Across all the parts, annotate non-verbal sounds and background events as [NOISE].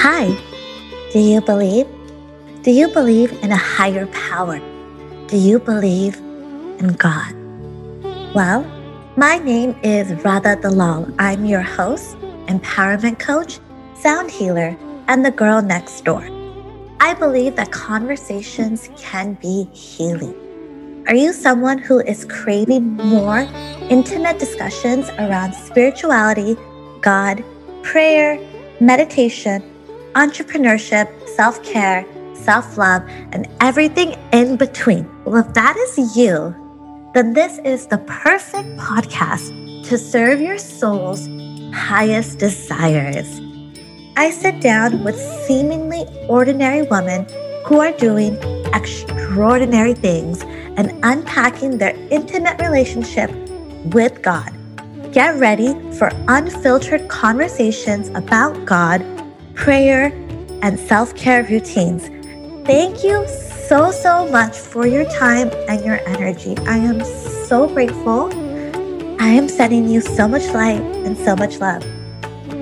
Hi, do you believe? Do you believe in a higher power? Do you believe in God? Well, my name is Radha Dalal. I'm your host, empowerment coach, sound healer, and the girl next door. I believe that conversations can be healing. Are you someone who is craving more intimate discussions around spirituality, God, prayer, meditation, entrepreneurship, self care, self love, and everything in between? Well, if that is you, then this is the perfect podcast to serve your soul's highest desires. I sit down with seemingly ordinary women who are doing extraordinary things and unpacking their intimate relationship with God. Get ready for unfiltered conversations about God, prayer, and self care routines. Thank you so, so much for your time and your energy. I am so grateful. I am sending you so much light and so much love.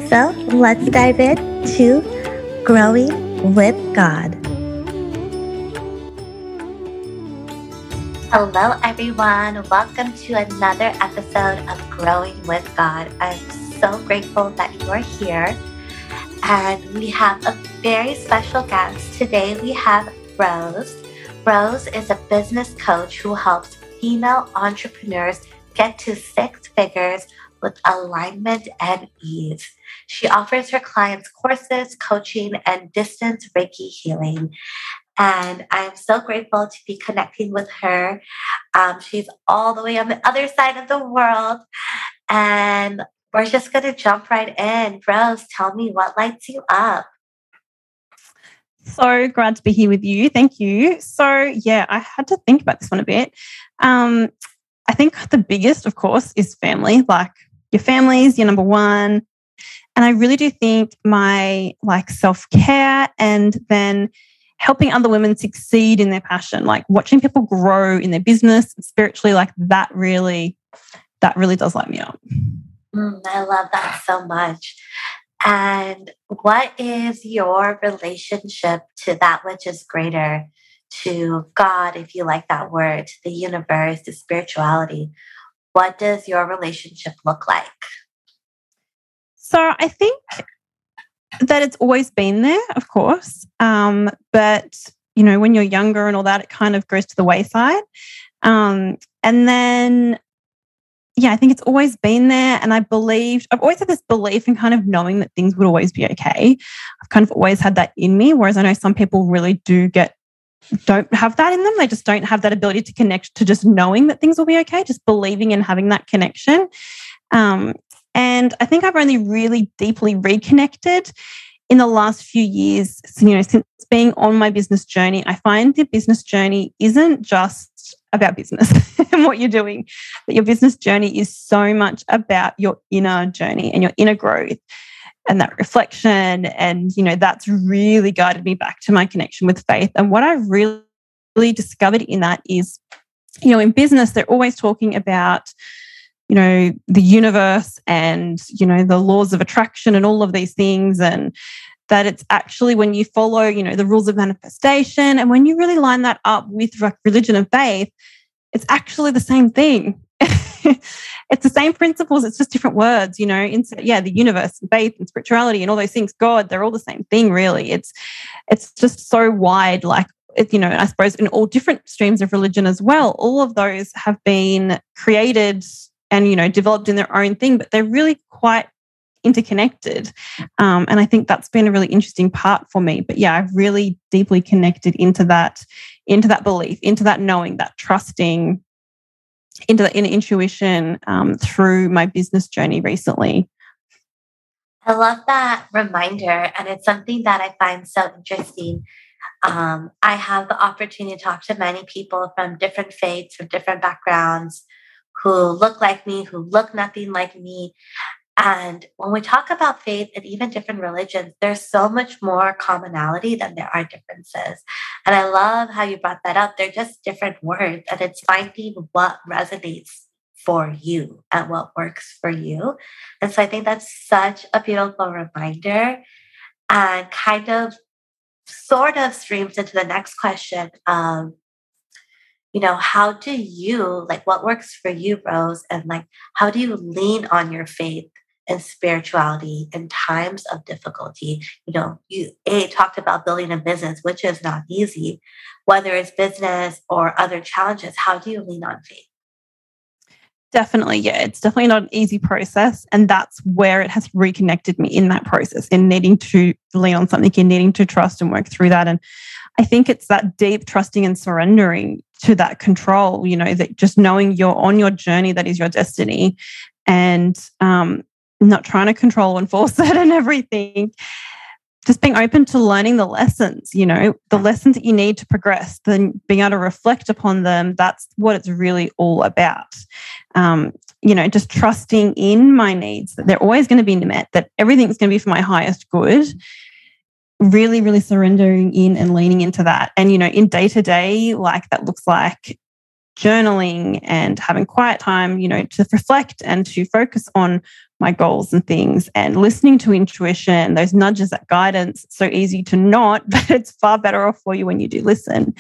So let's dive into growing with God. Hello, everyone. Welcome to another episode of Growing with God. I'm so grateful that you are here. And we have a very special guest. Today, we have Rose. Rose is a business coach who helps female entrepreneurs get to six figures with alignment and ease. She offers her clients courses, coaching, and distance Reiki healing. And I'm so grateful to be connecting with her. Um, she's all the way on the other side of the world. And we're just going to jump right in. Rose, tell me what lights you up. So glad to be here with you. Thank you. So, yeah, I had to think about this one a bit. Um, I think the biggest, of course, is family. Like your family is your number one. And I really do think my like self care and then helping other women succeed in their passion, like watching people grow in their business spiritually, like that really, that really does light me up. Mm, I love that so much. And what is your relationship to that which is greater, to God, if you like that word, to the universe, to spirituality? What does your relationship look like? So I think that it's always been there, of course. Um, but, you know, when you're younger and all that, it kind of goes to the wayside. Um, and then, yeah, I think it's always been there. And I believed, I've always had this belief in kind of knowing that things would always be okay. I've kind of always had that in me. Whereas I know some people really do get, don't have that in them. They just don't have that ability to connect to just knowing that things will be okay, just believing and having that connection. Um, and I think I've only really deeply reconnected in the last few years, you know, since being on my business journey, I find the business journey isn't just about business [LAUGHS] and what you're doing, but your business journey is so much about your inner journey and your inner growth and that reflection. And, you know, that's really guided me back to my connection with faith. And what I've really, really discovered in that is, you know, in business, they're always talking about, you know the universe and you know the laws of attraction and all of these things and that it's actually when you follow you know the rules of manifestation and when you really line that up with religion and faith it's actually the same thing. [LAUGHS] It's the same principles it's just different words you know yeah the universe and faith and spirituality and all those things god they're all the same thing really. It's it's just so wide like you know, I suppose in all different streams of religion as well, all of those have been created and you know developed in their own thing but they're really quite interconnected. Um, and i think that's been a really interesting part for me. But yeah i've really deeply connected into that into that belief into that knowing that trusting into the inner intuition um, through my business journey recently. I love that reminder and it's something that i find so interesting. Um, i have the opportunity to talk to many people from different faiths from different backgrounds who look like me, who look nothing like me. And when we talk about faith and even different religions, there's so much more commonality than there are differences. And I love how you brought that up. They're just different words, and it's finding what resonates for you and what works for you. And so I think that's such a beautiful reminder. and kind of sort of streams into the next question. Um, you know, how do you like what works for you, Rose? And like, how do you lean on your faith and spirituality in times of difficulty? You know, you a talked about building a business, which is not easy, whether it's business or other challenges. How do you lean on faith? Definitely, yeah. It's definitely not an easy process. And that's where it has reconnected me in that process, in needing to lean on something, in needing to trust and work through that. And I think it's that deep trusting and surrendering to that control, you know, that just knowing you're on your journey, that is your destiny, and um, not trying to control and force [LAUGHS] it and everything just being open to learning the lessons, you know, the lessons that you need to progress, then being able to reflect upon them. That's what it's really all about. Um, you know, just trusting in my needs that they're always going to be met, that everything's going to be for my highest good. Really, really surrendering in and leaning into that. And, you know, in day to day, like that looks like journaling and having quiet time, you know, to reflect and to focus on my goals and things and listening to intuition, those nudges, that guidance. so easy to not, [LAUGHS] but it's far better off for you when you do listen.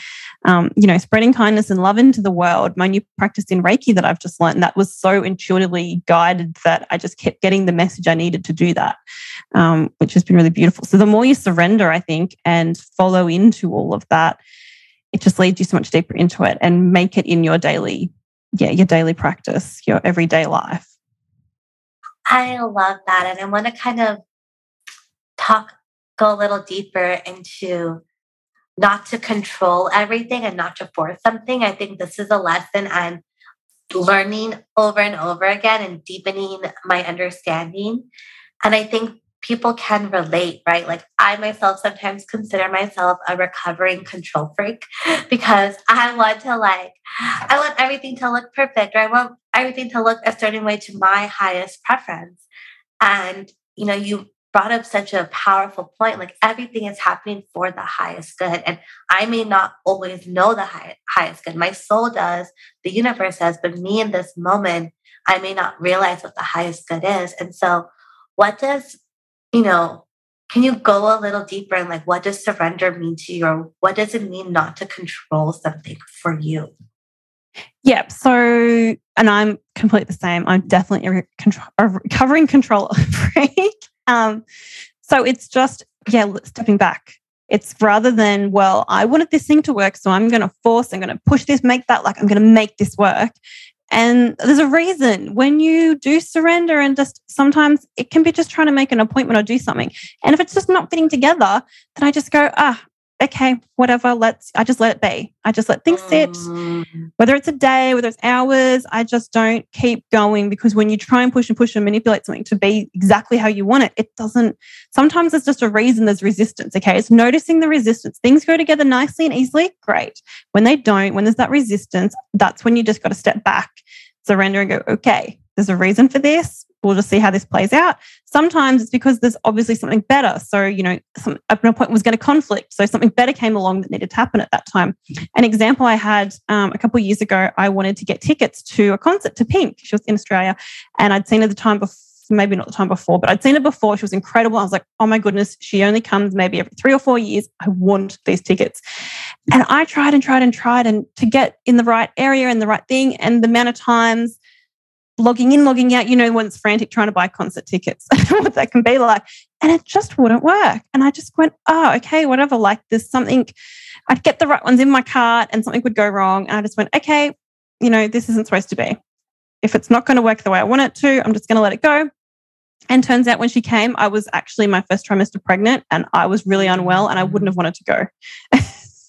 Um, you know, spreading kindness and love into the world. My new practice in Reiki that I've just learned that was so intuitively guided that I just kept getting the message I needed to do that, um, which has been really beautiful. So the more you surrender, I think, and follow into all of that, it just leads you so much deeper into it and make it in your daily, yeah, your daily practice, your everyday life. I love that. And I want to kind of talk, go a little deeper into not to control everything and not to force something. I think this is a lesson I'm learning over and over again and deepening my understanding. And I think people can relate, right? Like I myself sometimes consider myself a recovering control freak [LAUGHS] because I want to like, I want everything to look perfect or I want everything to look a certain way to my highest preference. And, you know, you brought up such a powerful point. Like everything is happening for the highest good. And I may not always know the high, highest good. My soul does, the universe does, but me in this moment, I may not realize what the highest good is. And so, what does you know, can you go a little deeper and like what does surrender mean to you or what does it mean not to control something for you? Yeah. So, and I'm completely the same. I'm definitely a, control, a recovering control [LAUGHS] freak. Um, so it's just, yeah, stepping back. It's rather than, well, I wanted this thing to work. So I'm going to force, I'm going to push this, make that, like I'm going to make this work. And there's a reason when you do surrender, and just sometimes it can be just trying to make an appointment or do something. And if it's just not fitting together, then I just go, ah, okay, whatever, let's, I just let it be. I just let things sit. Mm. Whether it's a day, whether it's hours, I just don't keep going because when you try and push and push and manipulate something to be exactly how you want it, it doesn't, sometimes it's just a reason there's resistance. Okay. It's noticing the resistance. Things go together nicely and easily. Great. When they don't, when there's that resistance, that's when you just got to step back, surrender and go, okay, there's a reason for this we'll just see how this plays out. Sometimes it's because there's obviously something better. So, you know, some, an appointment was going to conflict. So something better came along that needed to happen at that time. An example I had um, a couple years ago, I wanted to get tickets to a concert to Pink. She was in Australia and I'd seen her the time before maybe not the time before, but I'd seen her before. She was incredible. I was like, oh my goodness, she only comes maybe every three or four years. I want these tickets. And I tried and tried and tried and to get in the right area and the right thing. And the amount of times logging in, logging out, you know, when it's frantic trying to buy concert tickets, [LAUGHS] what that can be like. And it just wouldn't work. And I just went, oh, okay, whatever. Like there's something, I'd get the right ones in my cart and something would go wrong. And I just went, okay, you know, this isn't supposed to be. If it's not going to work the way I want it to, I'm just going to let it go. And turns out when she came, I was actually my first trimester pregnant and I was really unwell and I wouldn't have wanted to go. [LAUGHS] it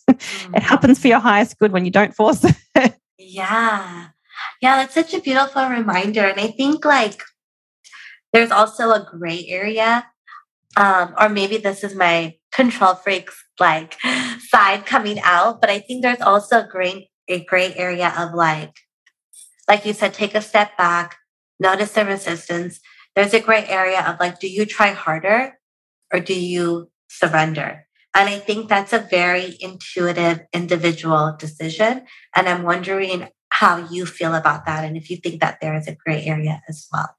mm. happens for your highest good when you don't force it. Yeah. Yeah, that's such a beautiful reminder. And I think like there's also a gray area. Um, or maybe this is my control freaks like [LAUGHS] side coming out, but I think there's also a gray a gray area of like, like you said, take a step back, notice the resistance. There's a gray area of like, do you try harder or do you surrender? And I think that's a very intuitive individual decision. And I'm wondering how you feel about that and if you think that there is a gray area as well.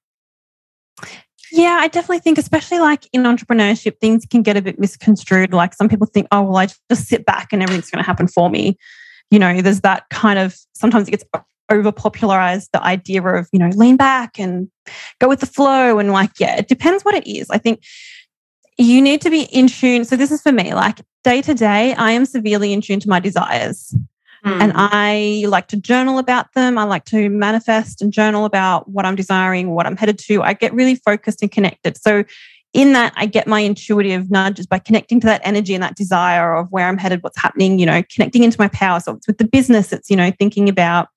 Yeah, I definitely think, especially like in entrepreneurship, things can get a bit misconstrued. Like some people think, oh, well, I just sit back and everything's going to happen for me. You know, there's that kind of sometimes it gets over popularized the idea of, you know, lean back and go with the flow. And like, yeah, it depends what it is. I think you need to be in tune. So, this is for me like day to day, I am severely in tune to my desires. Mm. And I like to journal about them. I like to manifest and journal about what I'm desiring, what I'm headed to. I get really focused and connected. So, in that, I get my intuitive nudges by connecting to that energy and that desire of where I'm headed, what's happening, you know, connecting into my power. So, it's with the business, it's, you know, thinking about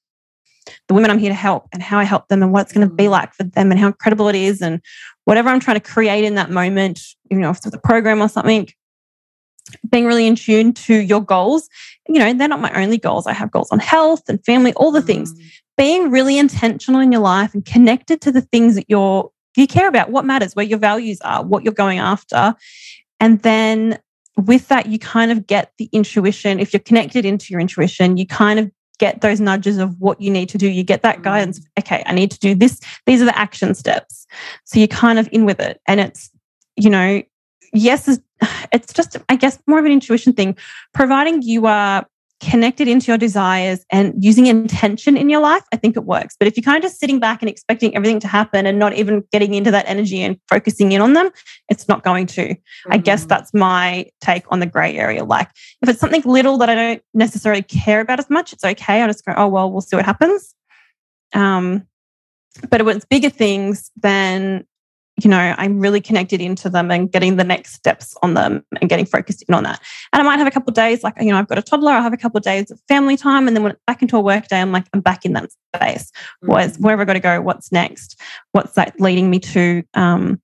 the women I'm here to help and how I help them and what it's going to be mm. like for them and how incredible it is and whatever I'm trying to create in that moment, you know, if it's a program or something, being really in tune to your goals. You know, they're not my only goals. I have goals on health and family, all the things. Mm. Being really intentional in your life and connected to the things that you're you care about, what matters, where your values are, what you're going after. And then with that, you kind of get the intuition. If you're connected into your intuition, you kind of get those nudges of what you need to do. You get that guidance. Mm. Okay, I need to do this. These are the action steps. So you're kind of in with it. And it's, you know, yes, it's just, I guess, more of an intuition thing, providing you are connected into your desires and using intention in your life, I think it works. But if you're kind of just sitting back and expecting everything to happen and not even getting into that energy and focusing in on them, it's not going to. Mm-hmm. I guess mm. that's my take on the gray area. Like if it's something little that I don't necessarily care about as much, it's okay. I'll just go, oh, well, we'll see what happens. Um, but if it's bigger things, then you know, I'm really connected into them and getting the next steps on them and getting focused in on that. And I might have a couple of days, like, you know, I've got a toddler, I'll have a couple of days of family time. And then when it's back into a work day, I'm like, I'm back in that space. Was mm-hmm. where have I got to go? What's next? What's that leading me to? Um,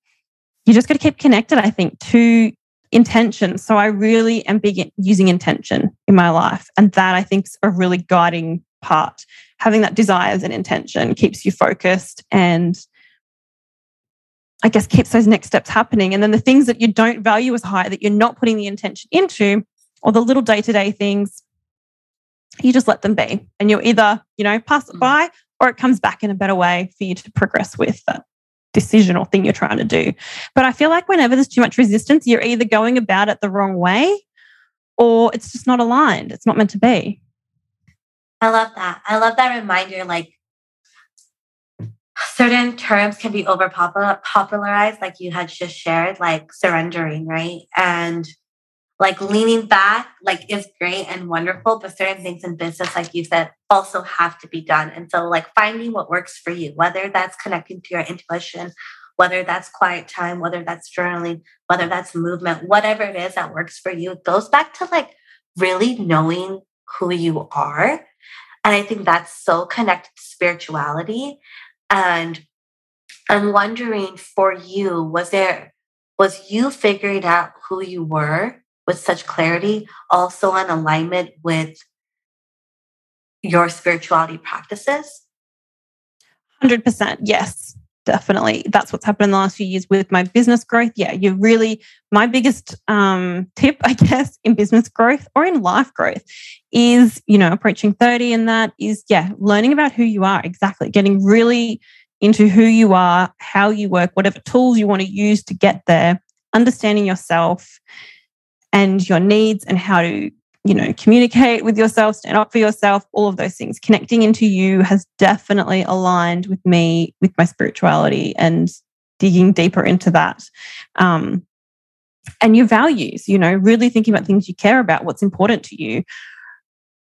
you just got to keep connected, I think, to intention. So I really am big using intention in my life. And that I think is a really guiding part. Having that desires and intention keeps you focused and I guess keeps those next steps happening. And then the things that you don't value as high, that you're not putting the intention into, or the little day to day things, you just let them be. And you'll either, you know, pass it mm. by or it comes back in a better way for you to progress with that decision or thing you're trying to do. But I feel like whenever there's too much resistance, you're either going about it the wrong way or it's just not aligned. It's not meant to be. I love that. I love that reminder. Like, certain terms can be over popularized, like you had just shared, like surrendering, right? And like leaning back, like is great and wonderful, but certain things in business, like you said, also have to be done. And so, like finding what works for you, whether that's connecting to your intuition, whether that's quiet time, whether that's journaling, whether that's movement, whatever it is that works for you, it goes back to like really knowing who you are. And I think that's so connected to spirituality and I'm wondering for you, was there, was you figuring out who you were with such clarity also in alignment with your spirituality practices? 100%. Yes, definitely. That's what's happened in the last few years with my business growth. Yeah, you're really, my biggest um, tip, [LAUGHS] I guess, in business growth or in life growth is, you know, approaching 30 and that is, yeah, learning about who you are exactly, getting really into who you are, how you work, whatever tools you want to use to get there, understanding yourself and your needs and how to, you know, communicate with yourself, stand up for yourself, all of those things. Connecting into you has definitely aligned with me, with my spirituality and digging deeper into that. Um, and your values, you know, really thinking about things you care about, what's important to you,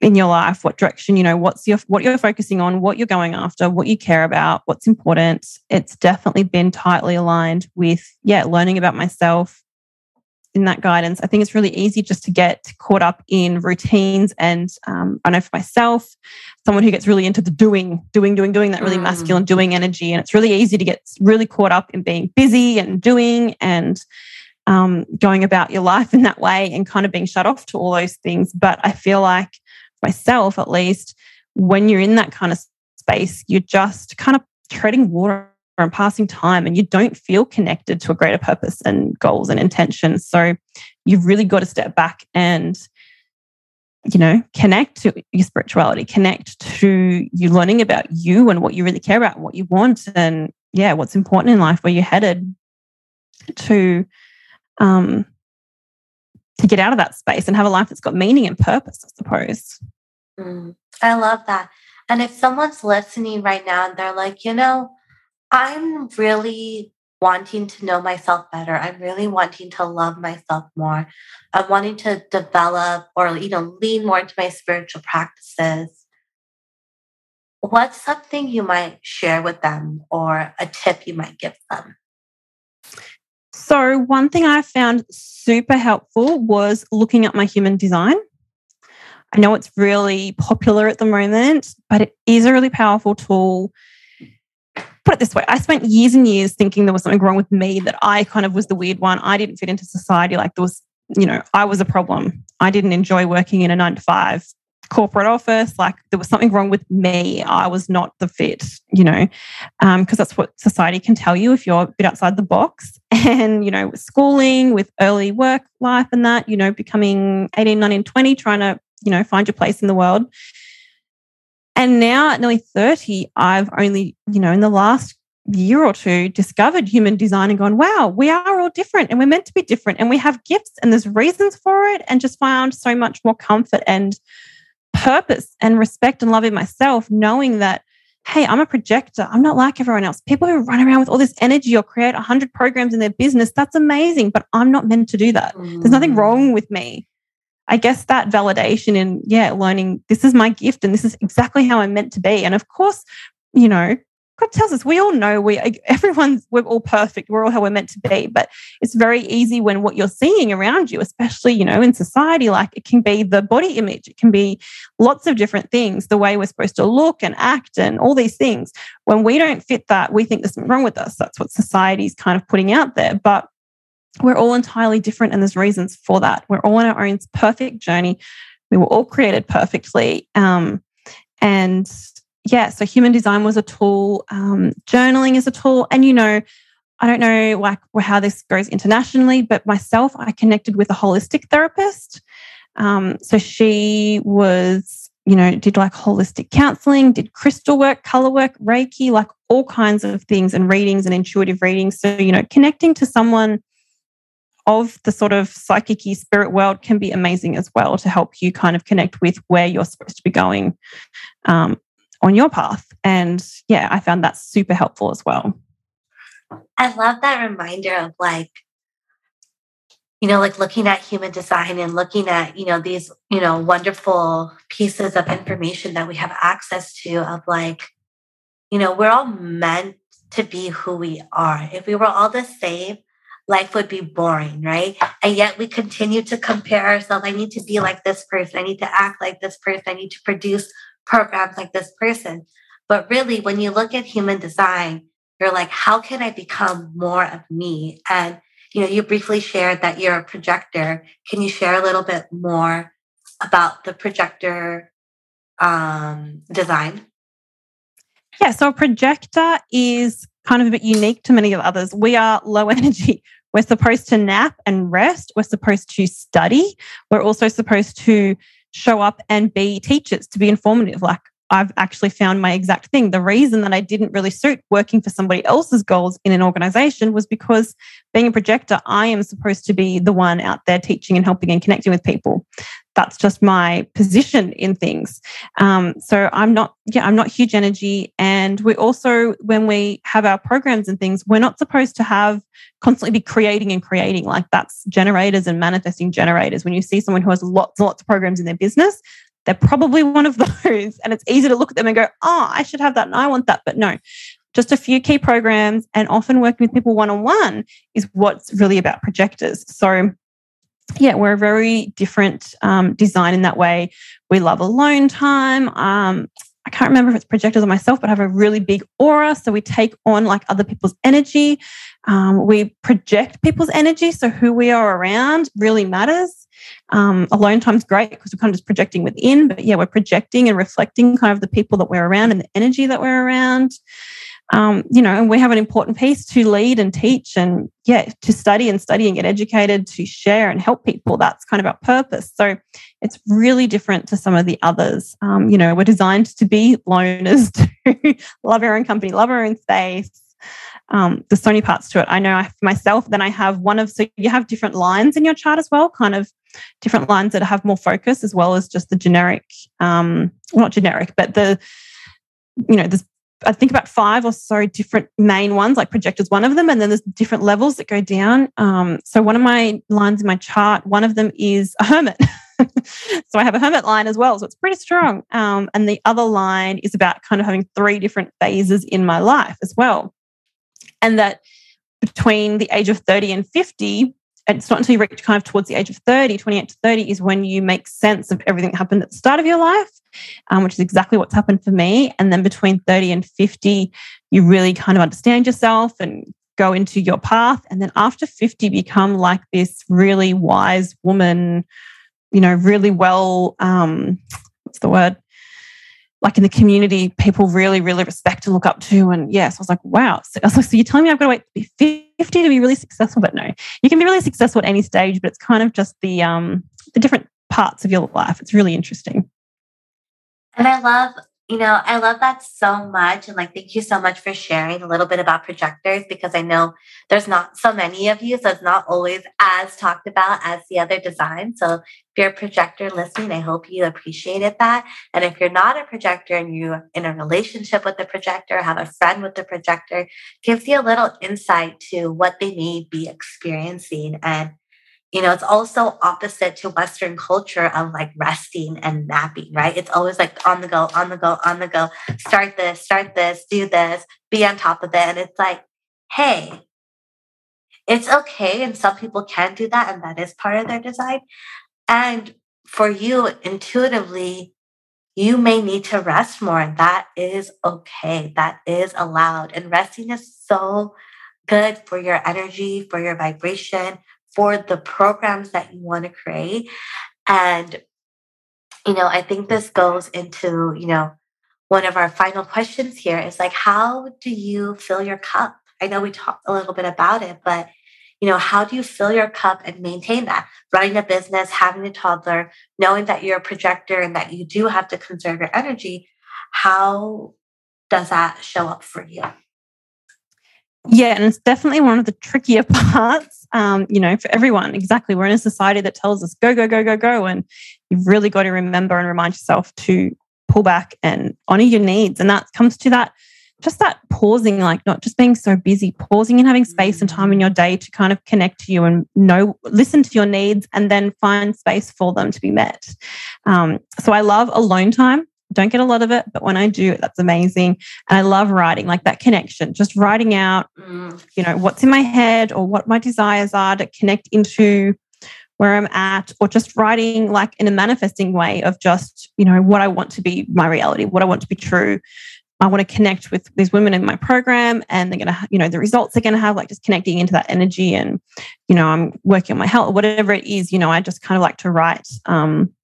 in your life what direction you know what's your what you're focusing on what you're going after what you care about what's important it's definitely been tightly aligned with yeah learning about myself in that guidance i think it's really easy just to get caught up in routines and um, i know for myself someone who gets really into the doing doing doing doing that really mm. masculine doing energy and it's really easy to get really caught up in being busy and doing and um, going about your life in that way and kind of being shut off to all those things but i feel like myself at least, when you're in that kind of space, you're just kind of treading water and passing time and you don't feel connected to a greater purpose and goals and intentions. So you've really got to step back and you know, connect to your spirituality, connect to you learning about you and what you really care about what you want and yeah, what's important in life, where you're headed. to um, to get out of that space and have a life that's got meaning and purpose, I suppose. Mm, I love that. And if someone's listening right now and they're like, you know, I'm really wanting to know myself better. I'm really wanting to love myself more. I'm wanting to develop or, you know, lean more into my spiritual practices. What's something you might share with them or a tip you might give them? So, one thing I found super helpful was looking at my human design. I know it's really popular at the moment, but it is a really powerful tool. Put it this way I spent years and years thinking there was something wrong with me, that I kind of was the weird one. I didn't fit into society. Like there was, you know, I was a problem. I didn't enjoy working in a nine to five corporate office. Like there was something wrong with me. I was not the fit, you know, because um, that's what society can tell you if you're a bit outside the box. [LAUGHS] And, you know, with schooling, with early work life and that, you know, becoming 18, 19, 20, trying to, you know, find your place in the world. And now at nearly 30, I've only, you know, in the last year or two discovered human design and gone, wow, we are all different and we're meant to be different and we have gifts and there's reasons for it and just found so much more comfort and purpose and respect and love in myself, knowing that, hey, I'm a projector. I'm not like everyone else. People who run around with all this energy or create 100 programs in their business, that's amazing, but I'm not meant to do that. Mm. There's nothing wrong mm. with me. I guess that validation in, yeah, learning this is my gift and this is exactly how I'm meant to be. And of course, you know, God tells us we all know we [LAUGHS] everyone's we're all perfect. We're all how we're meant to be. But it's very easy when what you're seeing around you, especially, you know, in society, like it can be the body image, it can be lots of different things, the way we're supposed to look and act and all these things. When we don't fit that, we think there's something wrong with us. That's what society's kind of putting out there. But we're all entirely different and there's reasons for that. We're all on our own perfect journey. We were all created perfectly. Um, and yeah, so human design was a tool, um, journaling is a tool. And, you know, I don't know like how this goes internationally, but myself, I connected with a holistic therapist. Um, so she was, you know, did like holistic counseling, did crystal work, color work, Reiki, like all kinds of things and readings and intuitive readings. So, you know, connecting to someone of the sort of psychic spirit world can be amazing as well to help you kind of connect with where you're supposed to be going um, on your path. And yeah, I found that super helpful as well. I love that reminder of like, you know, like looking at human design and looking at, you know, these, you know, wonderful pieces of information that we have access to of like, you know, we're all meant to be who we are. If we were all the same, life would be boring, right? And yet we continue to compare ourselves. I need to be like this person. I need to act like this person. I need to produce programs like this person. But really, when you look at human design, you're like, how can I become more of me? And you know, you briefly shared that you're a projector. Can you share a little bit more about the projector um, design? Yeah, so a projector is kind of a bit unique to many of others. We are low [LAUGHS] energy. We're supposed to nap and rest. We're supposed to study. We're also supposed to show up and be teachers, to be informative. Like I've actually found my exact thing. The reason that I didn't really suit working for somebody else's goals in an organization was because being a projector, I am supposed to be the one out there teaching and helping and connecting with people. That's just my position in things. Um, so I'm not, yeah, I'm not huge energy. And we also, when we have our programs and things, we're not supposed to have constantly be creating and creating. Like that's generators and manifesting generators. When you see someone who has lots and lots of programs in their business, they're probably one of [LAUGHS] those. And it's easy to look at them and go, oh, I should have that and I want that. But no, just a few key programs and often working with people one on one is what's really about projectors. So, yeah, we're a very different um, design in that way. We love alone time. Um, I can't remember if it's projectors or myself, but I have a really big aura. So we take on like other people's energy. Um, we project people's energy. So who we are around really matters. Um, alone time's great because we're kind of just projecting within, but yeah, we're projecting and reflecting kind of the people that we're around and the energy that we're around. Um, you know, and we have an important piece to lead and teach and yeah, to study and study and get educated, to share and help people. That's kind of our purpose. So it's really different to some of the others. Um, you know, we're designed to be loners, [LAUGHS] to love our own company, love our own space, um, there's so many parts to it. I know I, for myself, then I have one of, so you have different lines in your chart as well, kind of different lines that have more focus as well as just the generic, um, well, not generic, but the, you know, there's, I think about five or so different main ones, like projectors, one of them, and then there's different levels that go down. Um, so one of my lines in my chart, one of them is a hermit. [LAUGHS] so I have a hermit line as well. So it's pretty strong. Um, and the other line is about kind of having three different phases in my life as well and that between the age of 30 and 50, it's not until you reach kind of towards the age of 30, 28 to 30, is when you make sense of everything that happened at the start of your life, um, which is exactly what's happened for me. And then between 30 and 50, you really kind of understand yourself and go into your path. And then after 50, become like this really wise woman, you know, really well, um, what's the word? like in the community, people really, really respect and look up to. And yes, I was like, wow. So I was like, so you're telling me I've got to wait to be 50 to be really successful? But no, you can be really successful at any stage, but it's kind of just the um the different parts of your life. It's really interesting. And I love you know, I love that so much. And like, thank you so much for sharing a little bit about projectors because I know there's not so many of you. So it's not always as talked about as the other design. So if you're a projector listening, I hope you appreciated that. And if you're not a projector and you're in a relationship with the projector, have a friend with the projector, gives you a little insight to what they may be experiencing and you know, it's also opposite to Western culture of like resting and napping, right? It's always like on the go, on the go, on the go, start this, start this, do this, be on top of it. And it's like, hey, it's okay. And some people can do that. And that is part of their design. And for you, intuitively, you may need to rest more. And that is okay. That is allowed. And resting is so good for your energy, for your vibration, for the programs that you want to create. And, you know, I think this goes into, you know, one of our final questions here is like, how do you fill your cup? I know we talked a little bit about it, but you know, how do you fill your cup and maintain that? Running a business, having a toddler, knowing that you're a projector and that you do have to conserve your energy, how does that show up for you? Yeah, and it's definitely one of the trickier [LAUGHS] parts, um, you know, for everyone. Exactly. We're in a society that tells us go, go, go, go, go. And you've really got to remember and remind yourself to pull back and honor your needs. And that comes to that, just that pausing, like not just being so busy, pausing and having space and time in your day to kind of connect to you and know, listen to your needs and then find space for them to be met. Um, so I love alone time don't get a lot of it, but when I do, that's amazing. And I love writing, like that connection, just writing out, mm. you know, what's in my head or what my desires are to connect into where I'm at, or just writing like in a manifesting way of just, you know, what I want to be my reality, what I want to be true. I want to connect with these women in my program and they're going to, you know, the results they're going to have, like just connecting into that energy. And, you know, I'm working on my health, whatever it is, you know, I just kind of like to write um,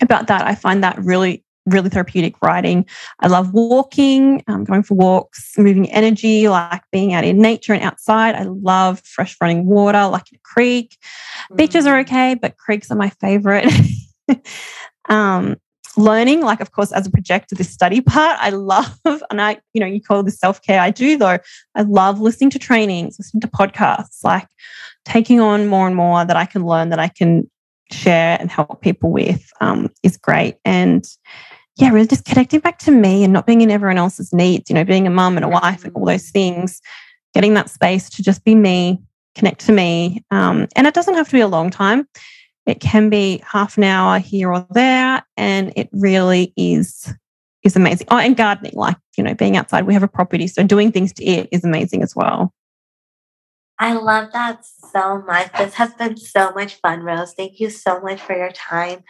about that. I find that really really therapeutic writing. I love walking, um, going for walks, moving energy, like being out in nature and outside. I love fresh running water, like in a creek. Mm. Beaches are okay, but creeks are my favorite. [LAUGHS] um, learning, like of course, as a projector, this study part, I love, [LAUGHS] and I, you know, you call this self care. I do though. I love listening to trainings, listening to podcasts, like taking on more and more that I can learn, that I can share and help people with um, is great. And yeah, really just connecting back to me and not being in everyone else's needs, you know, being a mum and a wife and all those things, getting that space to just be me, connect to me. Um, and it doesn't have to be a long time. It can be half an hour here or there. And it really is is amazing. Oh, and gardening, like, you know, being outside. We have a property. So doing things to it is amazing as well. I love that so much. This has been so much fun, Rose. Thank you so much for your time,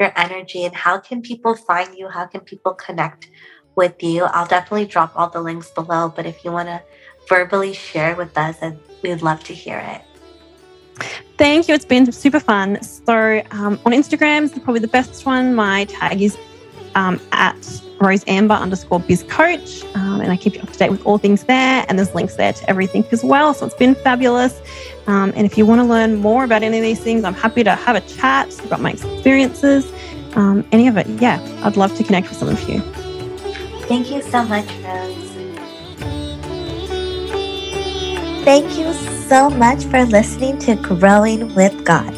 your energy, and how can people find you? How can people connect with you? I'll definitely drop all the links below, but if you want to verbally share with us, we'd love to hear it. Thank you. It's been super fun. So um, on Instagram is probably the best one. My tag is um, at roseamber underscore biz coach. Um, and I keep you up to date with all things there. And there's links there to everything as well. So it's been fabulous. Um, and if you want to learn more about any of these things, I'm happy to have a chat about my experiences. Um, any of it, yeah, I'd love to connect with some of you. Thank you so much, Rose. Thank you so much for listening to Growing with God.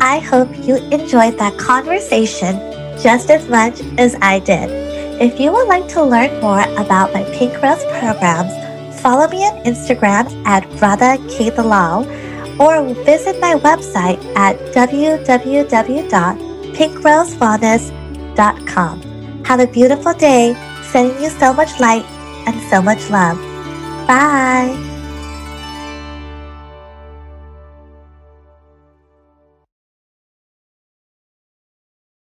I hope you enjoyed that conversation just as much as I did. If you would like to learn more about my Pink Rose programs, follow me on Instagram at Radha K. Or visit my website at www.pinkrosewellness.com. Have a beautiful day, sending you so much light and so much love. Bye.